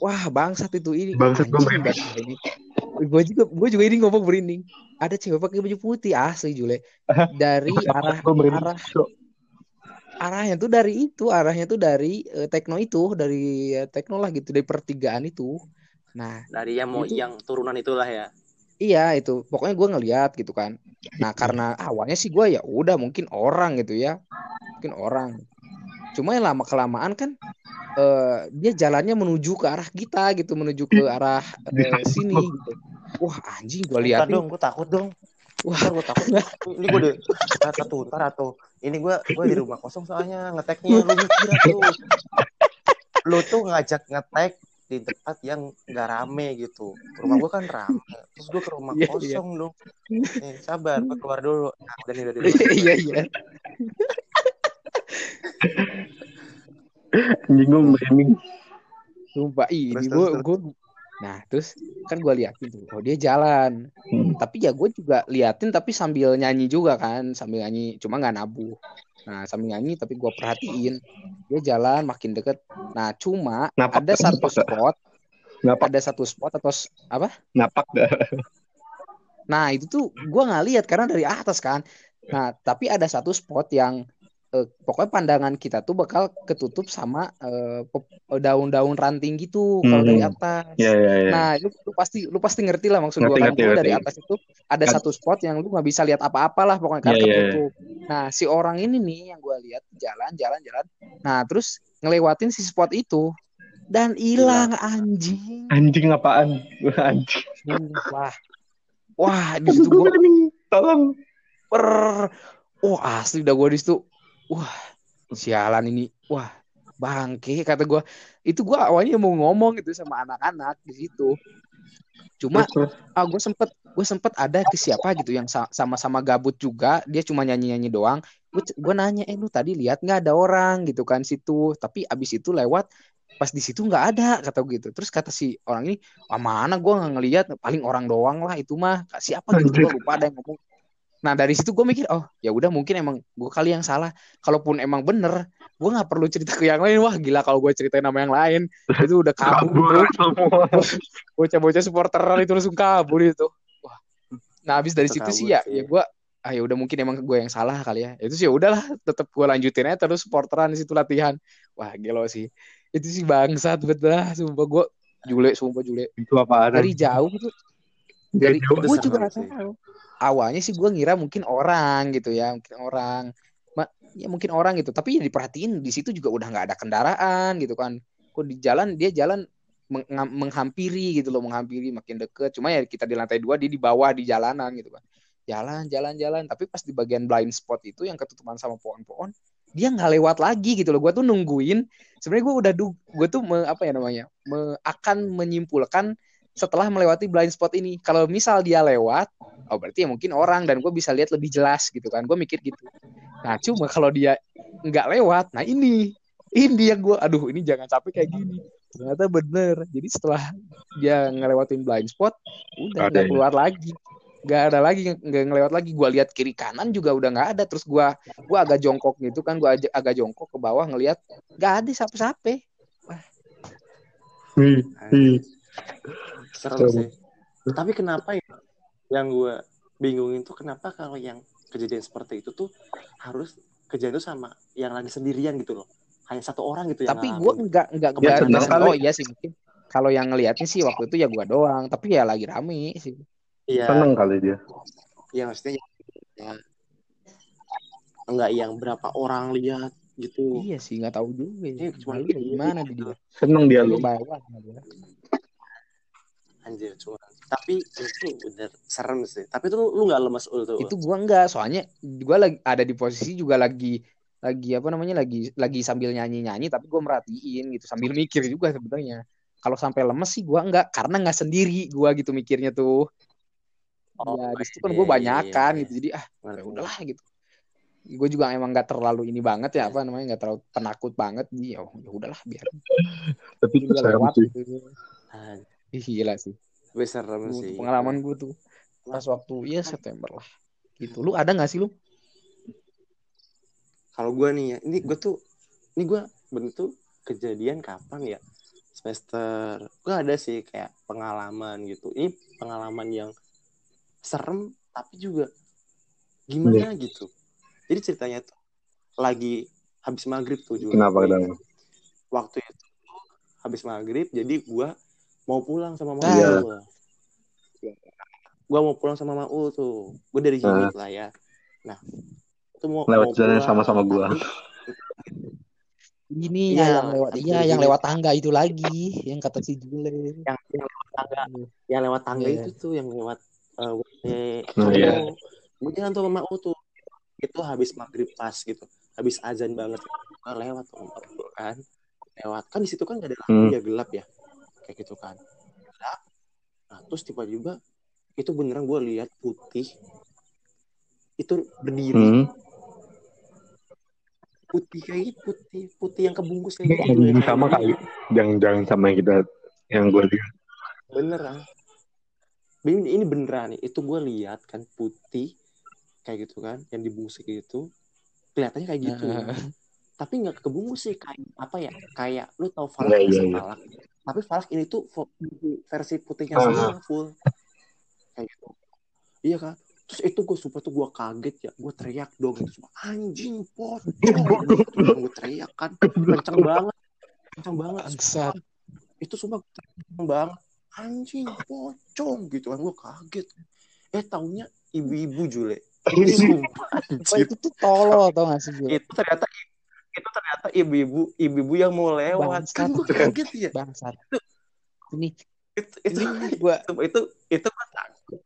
Wah, bangsat itu ini. Bangsat gua anjing merinding. Gue juga gue juga ini ngomong merinding. Ada cewek pakai baju putih asli Jule. Dari arah arah arahnya tuh dari itu, arahnya tuh dari eh, tekno itu, dari eh, tekno lah gitu, dari pertigaan itu. Nah, Dari yang mau Itu- yang turunan itulah ya. iya itu, pokoknya gue ngeliat gitu kan. Nah, karena awalnya sih gue ya udah mungkin orang gitu ya, mungkin orang. Cuma yang lama kelamaan kan eh, dia jalannya menuju ke arah kita gitu, menuju ke arah eh, sini gitu. Wah anjing gue lihat dong, gue takut dong. Wah. Ntar gue takut. Ini gue deh. Ntar satu ntar atau ini gue gue di rumah kosong soalnya ngeteknya lu mikir tuh. Lu tuh ngajak ngetek di tempat yang gak rame gitu. Rumah gue kan rame. Terus gue ke rumah Iya, iya. kosong dong. Nih, sabar, gue keluar dulu. Nah, udah nih, udah nih. iya iya. Anjing gue merinding. Sumpah, ih, Terus, ini gue, gue, nah terus kan gue liatin tuh, oh dia jalan, Hmm. tapi ya gue juga liatin tapi sambil nyanyi juga kan, sambil nyanyi, cuma nggak nabuh. Nah sambil nyanyi tapi gue perhatiin, dia jalan makin deket. Nah cuma Napak ada satu napak spot, Napak, ada satu spot atau apa? napak dah. Nah itu tuh gue nggak lihat karena dari atas kan. Nah tapi ada satu spot yang eh, pokoknya pandangan kita tuh bakal ketutup sama eh, pep- daun-daun ranting gitu kalau dari Hmm. atas. Ya ya ya. Nah, lu, lu pasti lu pasti ngerti lah maksud Ngerti, gua kan ngerti, dari atas itu ada Kan- satu spot yang lu nggak bisa lihat apa-apa lah pokoknya karena Iya, iya, iya. ketutup. Nah, si orang ini nih yang gua lihat jalan jalan. Nah, terus ngelewatin si spot itu dan hilang anjing. Anjing apaan? Anjing. Wah. Wah, di situ Gue gua. Tolong. per Oh, asli udah gua di situ. Wah, sialan ini. Wah, bangke kata gua. Itu gua awalnya mau ngomong gitu sama anak-anak di situ. Cuma ah gue sempet gue sempet ada ke siapa gitu yang sa- sama-sama gabut juga. Dia cuma nyanyi-nyanyi doang. Gue gue nanya eh lu tadi lihat nggak ada orang? gitu kan situ. Tapi abis itu lewat pas di situ nggak ada kata gue gitu. Terus kata si orang ini ah mana gue nggak ngelihat. Paling orang doang lah itu mah. Siapa gitu? Gue lupa ada yang ngomong nah dari situ gue mikir oh ya udah mungkin emang gue kali yang salah kalaupun emang bener gue nggak perlu cerita ke yang lain wah gila kalau gue ceritain nama yang lain itu udah kabur Kabur bocah-bocah supporteran itu langsung kabur itu. Wah. Nah, habis dari Itu situ kabur sih ya, sih. ya gue ah ya udah mungkin emang gue yang salah kali ya. Itu sih ya udahlah, tetap gue lanjutin aja terus supporteran di situ latihan. Wah, gelo sih. Itu sih bangsat betul lah, sumpah gue Jule, sumpah Jule. Itu apaan? Dari jauh tuh dari Jauh gue juga nggak tahu awalnya sih gue ngira mungkin orang gitu ya mungkin orang Ma- ya mungkin orang gitu. Tapi ya diperhatiin di situ juga udah nggak ada kendaraan gitu kan. Kok di jalan dia jalan meng- menghampiri gitu loh menghampiri makin deket. Cuma ya kita di lantai dua dia di bawah di jalanan gitu kan. Jalan jalan jalan. Tapi pas di bagian blind spot itu yang ketutupan sama pohon-pohon dia nggak lewat lagi gitu loh. Gue tuh nungguin. Sebenarnya gue udah gue tuh apa ya namanya me- akan menyimpulkan setelah melewati blind spot ini. Kalau misal dia lewat oh berarti ya mungkin orang dan gue bisa lihat lebih jelas gitu kan. Gue mikir gitu. Nah cuma kalau dia nggak lewat nah ini ini yang gue aduh ini jangan sampai kayak gini. Ternyata bener. Jadi setelah dia ngelewatin blind spot udah nggak keluar lagi. Nggak ada lagi nggak ngelewat lagi. Gue lihat kiri kanan juga udah nggak ada. Terus gue gue agak jongkok gitu kan. Gue agak jongkok ke bawah ngelihat nggak ada siapa-siapa. Ih, Serem. sih tapi kenapa ya yang gue bingungin tuh kenapa kalau yang kejadian seperti itu tuh harus kejadian itu sama yang lagi sendirian gitu loh hanya satu orang gitu yang tapi gue nggak nggak Ya, nggak- senang kali. oh iya sih mungkin kalau yang ngelihatnya sih waktu itu ya gue doang tapi ya lagi rame sih Iya, Seneng kali dia. ya maksudnya ya, enggak yang berapa orang lihat gitu. iya sih nggak tahu juga ya. Iya, cuma Malu lihat. gimana di dia Seneng dia lu. dia. Anjir cuma. Tapi itu bener serem sih. Tapi itu lu, lu nggak lemas ul tuh. itu gua enggak soalnya gua lagi ada di posisi juga lagi lagi apa namanya lagi lagi sambil nyanyi nyanyi tapi gua merhatiin gitu sambil mikir juga sebenarnya kalau sampai lemes sih gua enggak karena nggak sendiri gua gitu mikirnya tuh Oh, ya di situ kan iya, gue iya, banyakan iya. gitu jadi ah ya udahlah gitu gue juga emang nggak terlalu ini banget ya apa namanya nggak terlalu penakut banget jadi oh ya udahlah biar Tapi itu lewat sih. gitu. Ih, gila sih gue serem Gua- sih. pengalaman gue tuh pas waktu ya September lah gitu lu ada nggak sih lu Kalau gue nih ya, ini gue tuh, ini gue bentuk kejadian kapan ya? Semester, gue ada sih kayak pengalaman gitu. Ini pengalaman yang serem, tapi juga gimana gitu. Jadi ceritanya tuh lagi habis maghrib tuh juga. Kenapa ingat. Waktu itu habis maghrib, jadi gue mau pulang sama Maul. Iya. Gue mau pulang sama Maul tuh. Gue dari Himit lah ya. Nah, itu mau Lewat mau jalan sama-sama gua. ini ya yang lewat iya gini. yang lewat tangga itu lagi yang kata si Jule yang yang lewat tangga yang lewat tangga Iya. itu tuh yang lewat uh, WC Oh, iya. gue jalan tuh sama Mau tuh itu habis maghrib pas gitu habis azan banget Gua lewat tuh kan lewat kan di situ kan gak ada lampu Hmm. ya gelap ya kayak gitu kan. Nah terus tiba-tiba itu beneran gue lihat putih. Itu berdiri. Hmm. putih kayak gitu putih putih yang kebungkus kayak gitu. kayak sama kali. Jangan-jangan sama yang kita yang gue lihat. beneran. Ini, ini beneran nih. Itu gue lihat kan putih kayak gitu kan yang dibungkus kayak gitu. Kelihatannya kayak gitu. Tapi nggak kebungkus sih kayak apa ya? Kayak lu tahu falak Iya, iya, sih iya. falak tapi falak ini tuh fo- versi putihnya Ah. semua full. Kayak gitu. Iya kan? Terus itu gue sumpah tuh gue kaget ya. Gue teriak dong itu semua. Anjing pocong gue teriak kan. kenceng banget. Kenceng banget. Bangsat. itu sumpah kenceng banget. Anjing pocong gitu kan. Gue kaget. Eh taunya ibu-ibu Jule. Itu tuh tolol tau gak sih itu ternyata itu ternyata ibu-ibu ibu-ibu yang mau lewat. Bangsat. kan gue kaget ya. Bangsat. Ini itu itu ini gua itu itu, itu gue takut.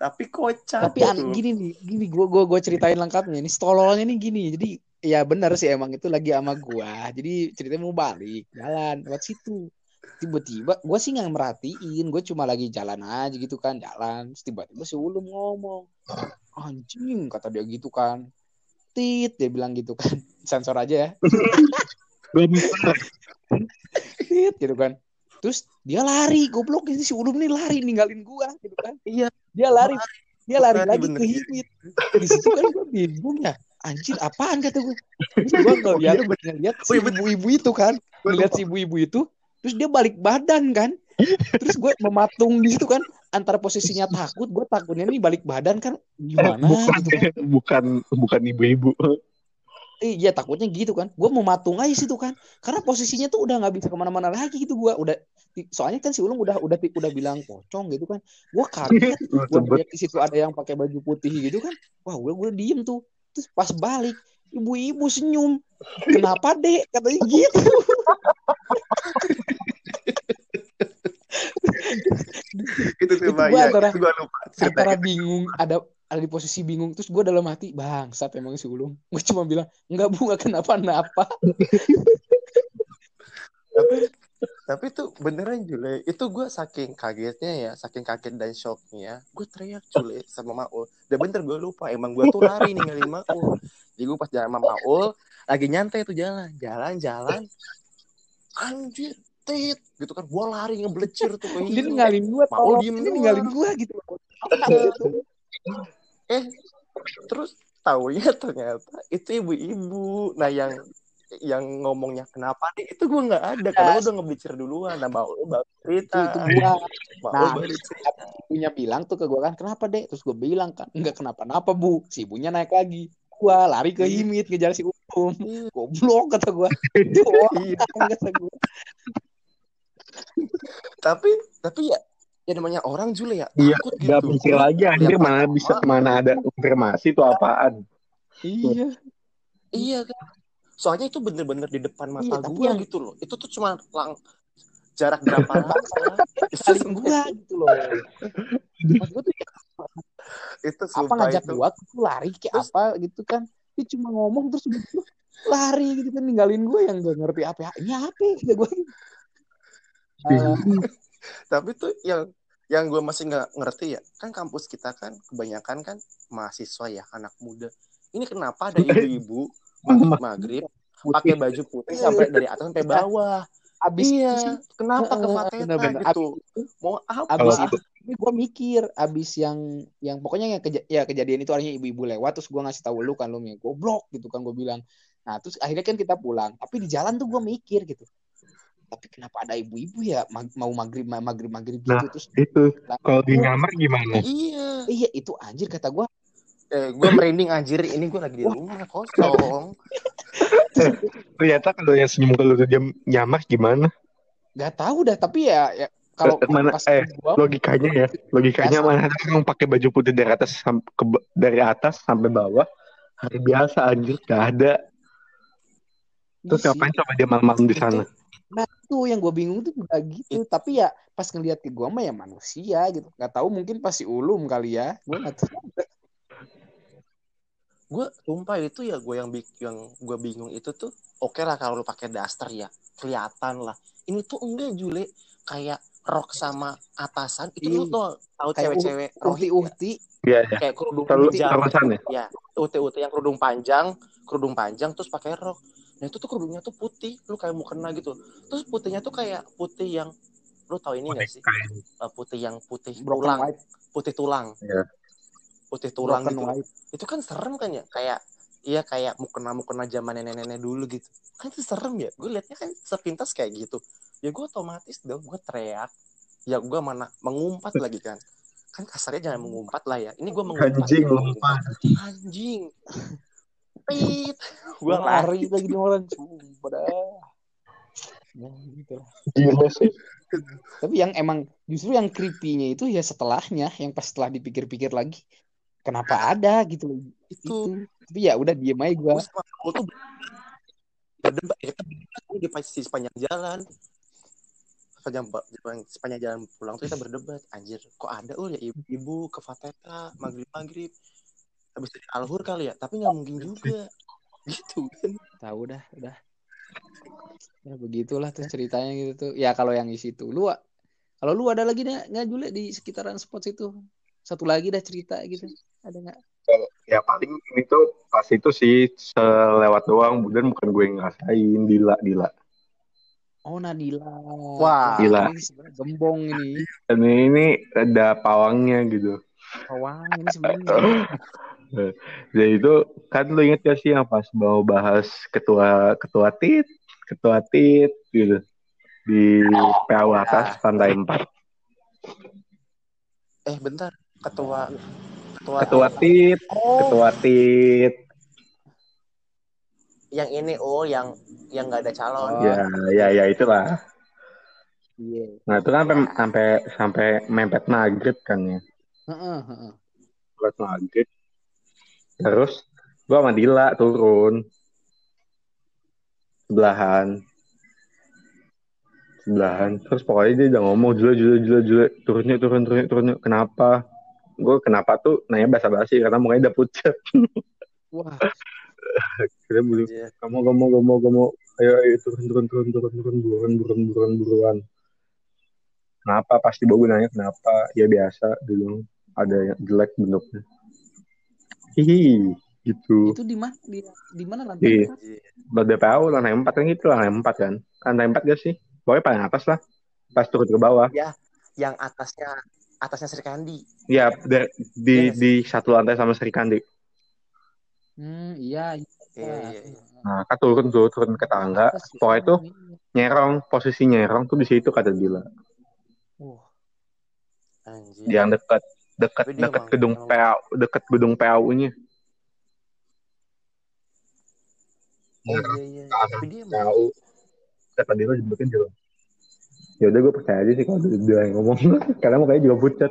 Tapi kocak. Tapi an- gini nih gini gua gua gua ceritain lengkapnya. Ini stololnya nih gini. Jadi ya benar sih emang itu lagi sama gua. Jadi ceritanya mau balik jalan lewat situ. Tiba-tiba gua sih nggak merhatiin. Gue cuma lagi jalan aja gitu kan jalan. Terus tiba-tiba si Ulum ngomong anjing kata dia gitu kan tit dia bilang gitu kan. Sensor aja ya. Tit gitu kan. Terus dia lari goblok ini si Ulum nih lari ninggalin gua gitu kan. Iya. Dia lari dia lari lagi bener. ke himit di situ kan gue bingung ya. Anjir apaan kata gue terus gue ngeliat ngeliat si Oh, iya, bener. ibu-ibu itu kan. Ngeliat si ibu-ibu itu terus dia balik badan kan. Terus gue mematung di situ kan antara posisinya takut gue takutnya nih balik badan kan gimana bukan, gitu kan bukan bukan ibu-ibu. Iya takutnya gitu kan. Gue mau matung aja situ kan. Karena posisinya tuh udah nggak bisa ke mana-mana lagi gitu gue. Udah soalnya kan si Ulung udah udah udah bilang pocong gitu kan. Gue kaget. gue lihat di situ ada yang pakai baju putih gitu kan. Wah gue gue diem tuh. Terus pas balik ibu-ibu senyum. Kenapa dek? Katanya gitu. itu tuh Itu Bang. gua Ya, antara- itu gua lupa cerita Antara bingung ada ada di posisi bingung terus gue dalam hati bangsat emang si Ulung. Gue cuma bilang enggak bu nggak kenapa-napa. tapi tapi tuh beneran Jule itu gue saking kagetnya ya saking kaget dan shocknya gue teriak Jule sama Maul dan bener gue lupa emang gue tuh lari ninggalin Maul jadi gue pas jalan sama Maul lagi nyantai tuh jalan jalan jalan anjir tit gitu kan gue lari ngeblecir tuh Dia hidung. ninggalin gue tolong. diem Dia doang. ninggalin gue gitu. Gitu? eh terus taunya ternyata itu ibu-ibu nah yang yang ngomongnya kenapa nih itu gue nggak ada karena gue udah ngeblicir duluan nah baru Itu, cerita itu gue. Maul Nah, ibunya bilang tuh ke gue kan kenapa deh terus gue bilang kan enggak kenapa-napa bu si ibunya naik lagi gua lari ke Iya. himit ngejar si umum Iya. goblok kata gue Iya. kata gue tapi tapi ya ya namanya orang Jule ya. Iya, takut Gak gitu. mikir lagi anjir Lihat mana bisa mana ada konfirmasi itu apaan. iya. Iya kan. Soalnya itu bener-bener di depan mata Iya, gua yang- gitu loh. Itu tuh cuma lang jarak berapa langkah saling gua. gitu loh. Maksud gua tuh ya, itu apa ngajak itu. gua tuh lari kayak Terus- apa gitu kan? Dia cuma ngomong terus gitu, lari gitu kan ninggalin gue yang gak ngerti apa ini apa ya? Gue tapi tuh yang yang gue masih nggak ngerti ya kan kampus kita kan kebanyakan kan mahasiswa ya anak muda. Ini kenapa ada ibu-ibu maghrib maghrib pakai baju putih sampai dari atas sampai bawah? Abis iya kenapa ke Heeh, Fateta bener-bener. gitu? Mau apa? abis itu gue mikir abis yang yang pokoknya yang keja- ya kejadian itu artinya ibu-ibu lewat terus gue ngasih tahu lu kan lu nih goblok gitu kan gue bilang. Nah terus akhirnya kan kita pulang tapi di jalan tuh gue mikir gitu tapi kenapa ada ibu-ibu ya mag- mau maghrib maghrib maghrib gitu Nah. terus Itu kalau di nyamar gimana? iya iya itu anjir kata gue eh, gue merinding anjir ini gue lagi di rumah kosong Ternyata kalau yang senyum kalau dia nyamar gimana? nggak tahu dah tapi ya, ya kalau Eh, mana- pas eh, gua Logikanya ya, logikanya Biasa. mana ada orang pakai baju putih dari atas ke dari atas sampai bawah hari biasa anjir gak ada. Terus Iya ngapain coba dia malam-malam di sana? Nah itu yang gue bingung tuh juga gitu. Tapi ya pas ngeliat ke gue mah ya manusia gitu. Gak tahu mungkin pasti ulum kali ya. Gue gak tahu. gue sumpah itu ya gue yang yang gue bingung itu tuh oke lah kalau lu pakai daster ya kelihatan lah ini tuh enggak Jule kayak rok sama atasan itu lu tuh tahu cewek-cewek rohit ya? Uhti-uhti. Iya ya. kayak kerudung Terlalu panjang ya. ya uhti-uhti yang kerudung panjang kerudung panjang terus pakai rok nah itu tuh kerudungnya tuh putih lu kayak mau kena gitu. Terus putihnya tuh kayak putih yang lu tahu ini gak sih? Eh, putih yang putih Broken tulang. white. putih tulang. Iya. putih tulang Broken gitu. white. itu kan serem kan ya? Kayak iya kayak mau kena mau kena zaman nenek-nenek dulu gitu. Kan itu serem ya? Gue liatnya kan sepintas kayak gitu. Ya gue otomatis dong gue teriak. Ya gue mana mengumpat lagi kan. Kan kasarnya jangan mengumpat lah ya. Ini gue mengumpat. Anjing, anjing pit gue lari lagi nih orang. Dah. Ya, gitu lah. Gila sih. Tapi yang emang justru yang creepy-nya itu ya setelahnya. Yang pas setelah dipikir-pikir lagi. Kenapa ada gitu itu Itu. Tapi ya udah diem aja gue. aku tuh berdebat ya kita tuh di di sepanjang jalan sepanjang sepanjang jalan pulang tuh kita berdebat anjir kok ada ul ya ibu-ibu ke Fateta maghrib maghrib habis dari alhur kali ya tapi nggak mungkin juga gitu kan Tahu dah, udah. Ya begitulah tuh ceritanya gitu tuh. Ya kalau yang di situ lu kalau lu ada lagi nggak nggak Jule di sekitaran spot situ? Satu lagi dah cerita gitu. Ada nggak? Ya paling ini tuh pas itu sih selewat doang, kemudian bukan gue yang ngerasain, Dila, Dila. Oh Nadila. Wah. Gila. Ini sebenarnya gembong ini. Dan ini ada pawangnya gitu. Wah, ini sebenarnya. Jadi itu kan lu inget gak sih yang pas mau bahas ketua ketua tit, ketua tit gitu di PAU atas lantai 4. eh bentar ketua ketua Ketua tit, oh ketua tit. yang ini oh yang yang nggak ada calon. Ya, ya, ya itulah. Iya. Nah itu kan sampai sampai sampai mepet maghrib kan ya. Heeh, heeh. Mepet maghrib. Terus gua sama Dila turun. Sebelahan. Sebelahan. Terus pokoknya dia udah ngomong jule jule jule jule turun yuk turun turun turun. Kenapa? Gue kenapa tuh nanya basa-basi karena mukanya udah pucat. Wah, Kira bulu Anjir. kamu kamu kamu kamu ayo, ayo turun turun turun turun turun buruan buruan buruan buruan kenapa pasti bawa nanya kenapa ya biasa dulu ada yang jelek bentuknya hihi gitu. Itu di mana? Di, di mana lantai Di- buat DPAU lantai empat kan gitu lantai empat kan. Lantai empat gak sih? Pokoknya paling atas lah. Pas turun ke bawah. Yang atasnya atasnya Sri Kandi. ya di di, Iya di satu lantai sama Sri Kandi. Hmm, iya. Iya, iya, iya. nah kan turun tuh turun ke tangga. Pokoknya tuh iya. nyerong posisi nyerong tuh di situ kata Dila. Wah, Anjir. yang dekat dekat dekat gedung PAU dekat gedung PAU-nya Oh iya iya. Tapi dia PAU kata dia sebutin juga ya udah gue percaya aja sih kalau dia dia yang ngomong karena mukanya juga pucat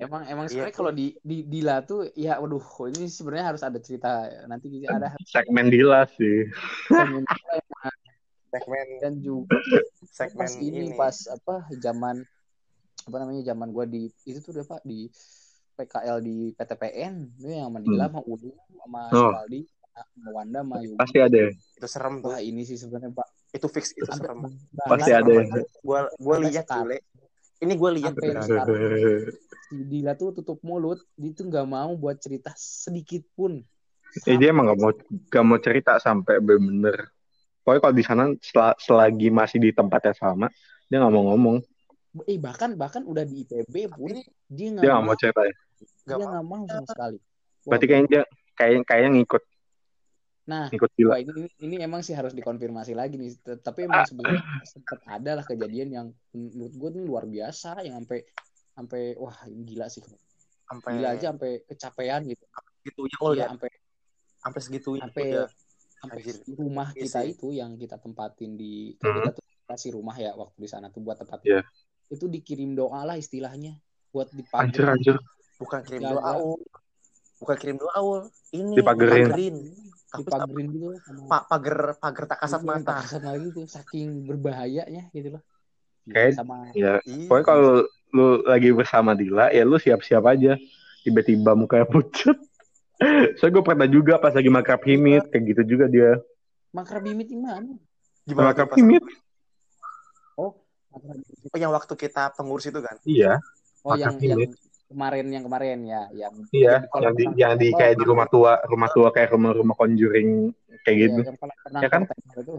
emang emang Iya. sebenarnya kalau di di Dila tuh ya waduh ini sebenarnya harus ada cerita nanti ada segmen Dila sih segmen Dila emang. segmen dan juga segmen pas ini, pas apa zaman apa namanya zaman gua di itu tuh udah pak di PKL di PTPN itu yang sama Dila sama Udin sama Hmm. Oh. Sukaldi sama Wanda sama Yugi pasti ada ya. itu serem tuh. wah ini sih sebenarnya pak Itu fix itu Sampai- serem. bahkan Pasti ada ya. Gua gua Sampai lihat. Jule. Ini gua lihat si Dila tuh tutup mulut dia tuh nggak mau buat cerita sedikit pun Eh, dia emang gak mau gak mau cerita sampai bener-bener pokoknya kalau di sana sel- selagi masih di tempat yang sama dia nggak mau ngomong eh bahkan bahkan udah di IPB pun Ini dia nggak mau, mau cerita ya. Dia nggak mau sama sekali Wah, berarti kayaknya dia kayak kayaknya ngikut nah ngikut Wah, ini, ini ini emang sih harus dikonfirmasi lagi nih. Tapi emang sebelumnya sempat ada lah kejadian yang menurut gue nih luar biasa yang sampai sampai wah ini gila sih. Sampai Gila aja sampai kecapean gitu. segitunya oh ya. sampai Sampai segitunya. sampai sampai rumah Iya kita itu yang kita tempatin di Mhm. kan kita tuh kasih rumah ya waktu di sana tuh buat tempat Iya. Itu dikirim doa lah istilahnya buat anjir dipagerin. Anjir Bukan kirim doa, Ul. Bukan kirim doa, Ul. Ini Dipagerin. pagerin. Tapi dipagerin gitu Pak pagar pagar tak kasat Iya, mata. tak kasat mata gitu saking berbahayanya gitu loh Kayak- sama. Ya Iya. pokoknya kalau lu lagi bersama Dila ya lu siap-siap aja. Tiba-tiba mukanya pucat soalnya gue pernah juga pas lagi makrab himit kayak gitu juga dia. Makrab bimit gimana gimana tuh makrab himit yang waktu kita pengurus itu kan? iya Oh yang yang kemarin yang kemarin ya yang iya yang di yang di Oh, kayak di rumah tua rumah tua kayak rumah-rumah conjuring kayak iya, gitu yang kolam renang Ya kan? portable itu.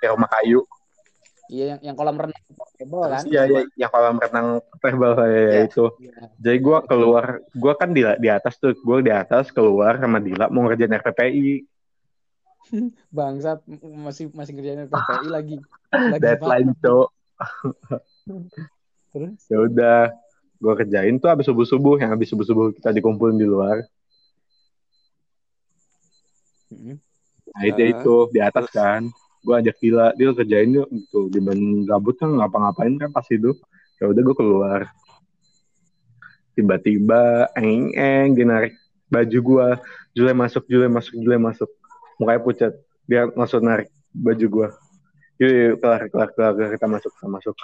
kayak rumah kayu Iya yang yang kolam renang portable kan? iya iya yang kolam renang tebal kayak Iya. itu Iya. jadi gue keluar gue kan di di atas tuh gue di atas keluar sama Dila mau ngerjain RPPI Bangsat masih masih kerjaan PPI lagi. Lagi deadline cok. Terus? Ya udah gue kerjain tuh habis subuh subuh yang habis subuh subuh kita dikumpulin di luar. Mm-mm. nah itu itu di atas kan. Gue ajak Dila dia kerjain yuk. Gitu di gabut kan ngapa-ngapain kan pas itu. Ya udah gue keluar. Tiba-tiba eng eng dia narik baju gue Jule masuk Jule masuk Jule masuk mukanya pucat dia langsung narik baju gue yuk, yuk kelar kelar kelar kelar, kita masuk kita masuk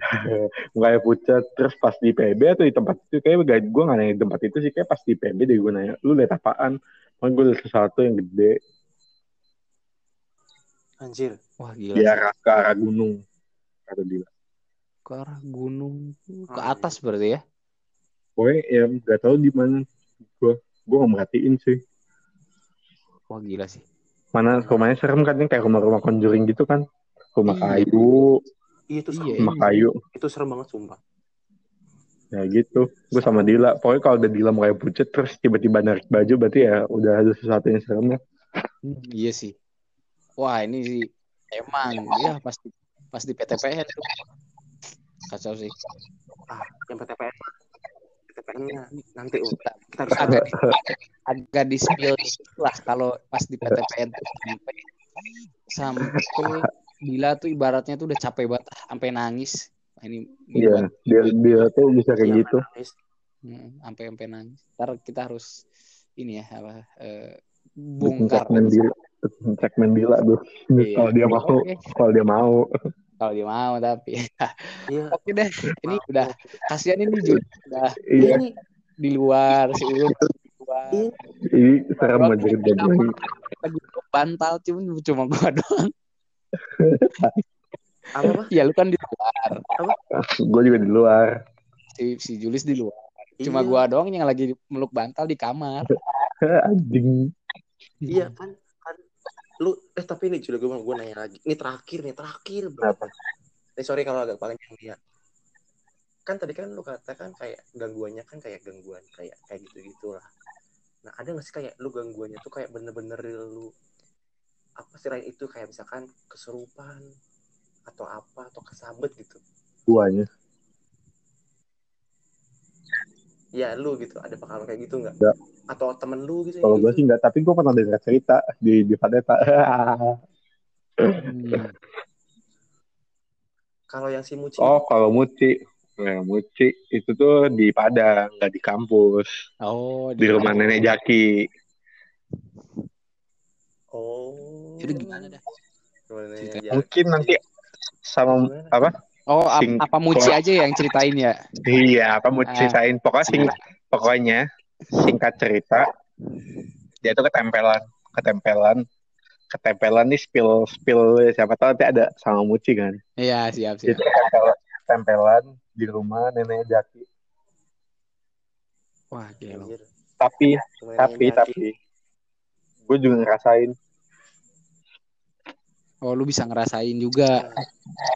mukanya pucat terus pas di PB atau di tempat itu kayak gak gue gak nanya di tempat itu sih kayak pas di PB deh gue nanya lu liat apaan Makanya gue liat sesuatu yang gede Anjir. wah gila. di sih. arah ke arah gunung kata dia Ke arah gunung ke Hmm. atas berarti ya? pokoknya ya gak tahu di mana gue gue gak merhatiin sih Wah gila sih. mana rumahnya serem kan kayak rumah-rumah conjuring gitu kan rumah Iya. kayu Iya itu serem. Iya, rumah kayu Itu serem banget sumpah. ya gitu gue sama Dila pokoknya kalau udah Dila mulai pucet terus tiba-tiba narik baju berarti ya udah ada sesuatu yang serem ya iya sih. Wah ini sih emang ya pasti pas di PTPN tuh kacau sih. Ah, yang PTPN. PTPN-nya nanti uh, Kita kita harus agak agak di spill lah kalau pas di PTPN tuh sampai sampai gila tuh ibaratnya tuh udah capek banget sampai nangis. Ini Iya, dia dia tuh bisa kayak Iya, gitu. Hmm, sampai sampai nangis. Ntar kita harus ini ya apa eh, Bikin bongkar. segmen bikin segmen Dila tuh. Iya. Kalau dia mau, Oke, kalau dia mau. Kalau dia mau tapi. Iya. oke deh ini udah. Kasihan ini Juli udah Iya, Ini. di luar si Ulum di luar. Iya. ini serem aja lagi bantal cuma cuma gua doang. Apa apa? ya lu kan di luar. Gue juga di luar. si si Julis di luar. Cuma Iya. gua doang yang lagi meluk bantal di kamar. Anjing. Iya kan lu eh tapi ini juga gue mau gue nanya lagi. Ini terakhir nih, terakhir Kenapa? Eh sorry kalau agak panjang ya. Kan tadi kan lu katakan kayak gangguannya kan kayak gangguan kayak kayak gitu-gitu lah. Nah, ada gak sih kayak lu gangguannya tuh kayak bener-bener lu apa sih lain itu kayak misalkan kesurupan atau apa atau kesambet gitu. Guanya. Ya lu gitu, ada pengalaman kayak gitu nggak? Nggak. Atau temen lu gitu? Kalau yang gue gitu? sih enggak, tapi gue pernah dengar cerita di di Padeta. Hmm. Kalau yang si Muci oh, kalau Muci. Ya, Muci itu tuh di Padang, nggak di kampus. oh Di rumah nenek Jaki. Oh. itu gimana dah Gimana ya? Mungkin nanti sama apa? Oh ap- Sing- apa Muci aja yang ceritain ya Iya, apa mau Ah. ceritain? Pokoknya sing, pokoknya singkat cerita, dia tuh ketempelan, ketempelan, ketempelan nih spill spill siapa tahu nanti ada sama Muci kan. iya siap siap tuh ketempelan, ketempelan di rumah nenek Jaki. wah gila. Tapi, Cuma tapi, tapi, gue juga ngerasain, oh lu bisa ngerasain juga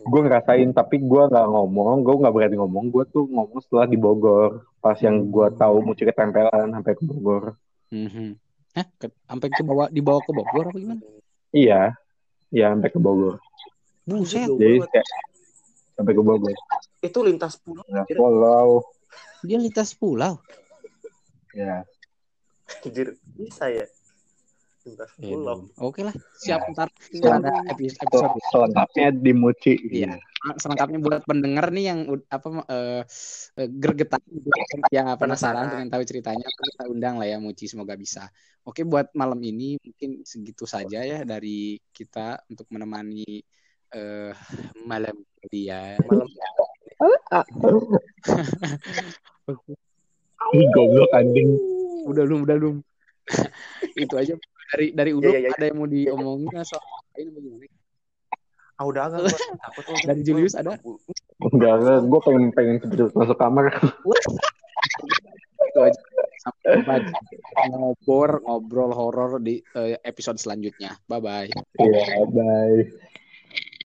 gue ngerasain, tapi gue nggak ngomong, gue nggak berani ngomong, gue tuh ngomong setelah di Bogor, pas yang gue tahu Muci ketempelan sampai ke Bogor. Mhm. Hah? Ke- sampai ke bawah dibawa ke Bogor apa gimana Iya, iya sampai ke Bogor. buset Jadi kayak sampai ke Bogor. itu lintas pulau anjir. follow. dia lintas pulau Ya. Anjir, bisa ya Iya oke lah siap ntar Iya. ntar ada episode, episode Selengkapnya di Muci. Iya. selengkapnya buat pendengar nih yang apa eh, gergetan ya penasaran pengen tahu ceritanya kita undang lah ya Muci semoga bisa. Oke buat malam ini mungkin segitu saja ya dari kita untuk menemani eh malam dia. malam Ih, Goblok anjing. Udah belum udah belum. Itu aja dari dari Iya, iya, iya. ada yang mau diomongin nggak soal ini bagaimana? ah udah agak gua takut tuh Dari Julius ada? Enggak, enggak. Gue pengen pengen cepet masuk kamar. Itu aja. Sampai jumpa ngobrol ngobrol horor di eh, episode selanjutnya. Bye bye. Iya, bye.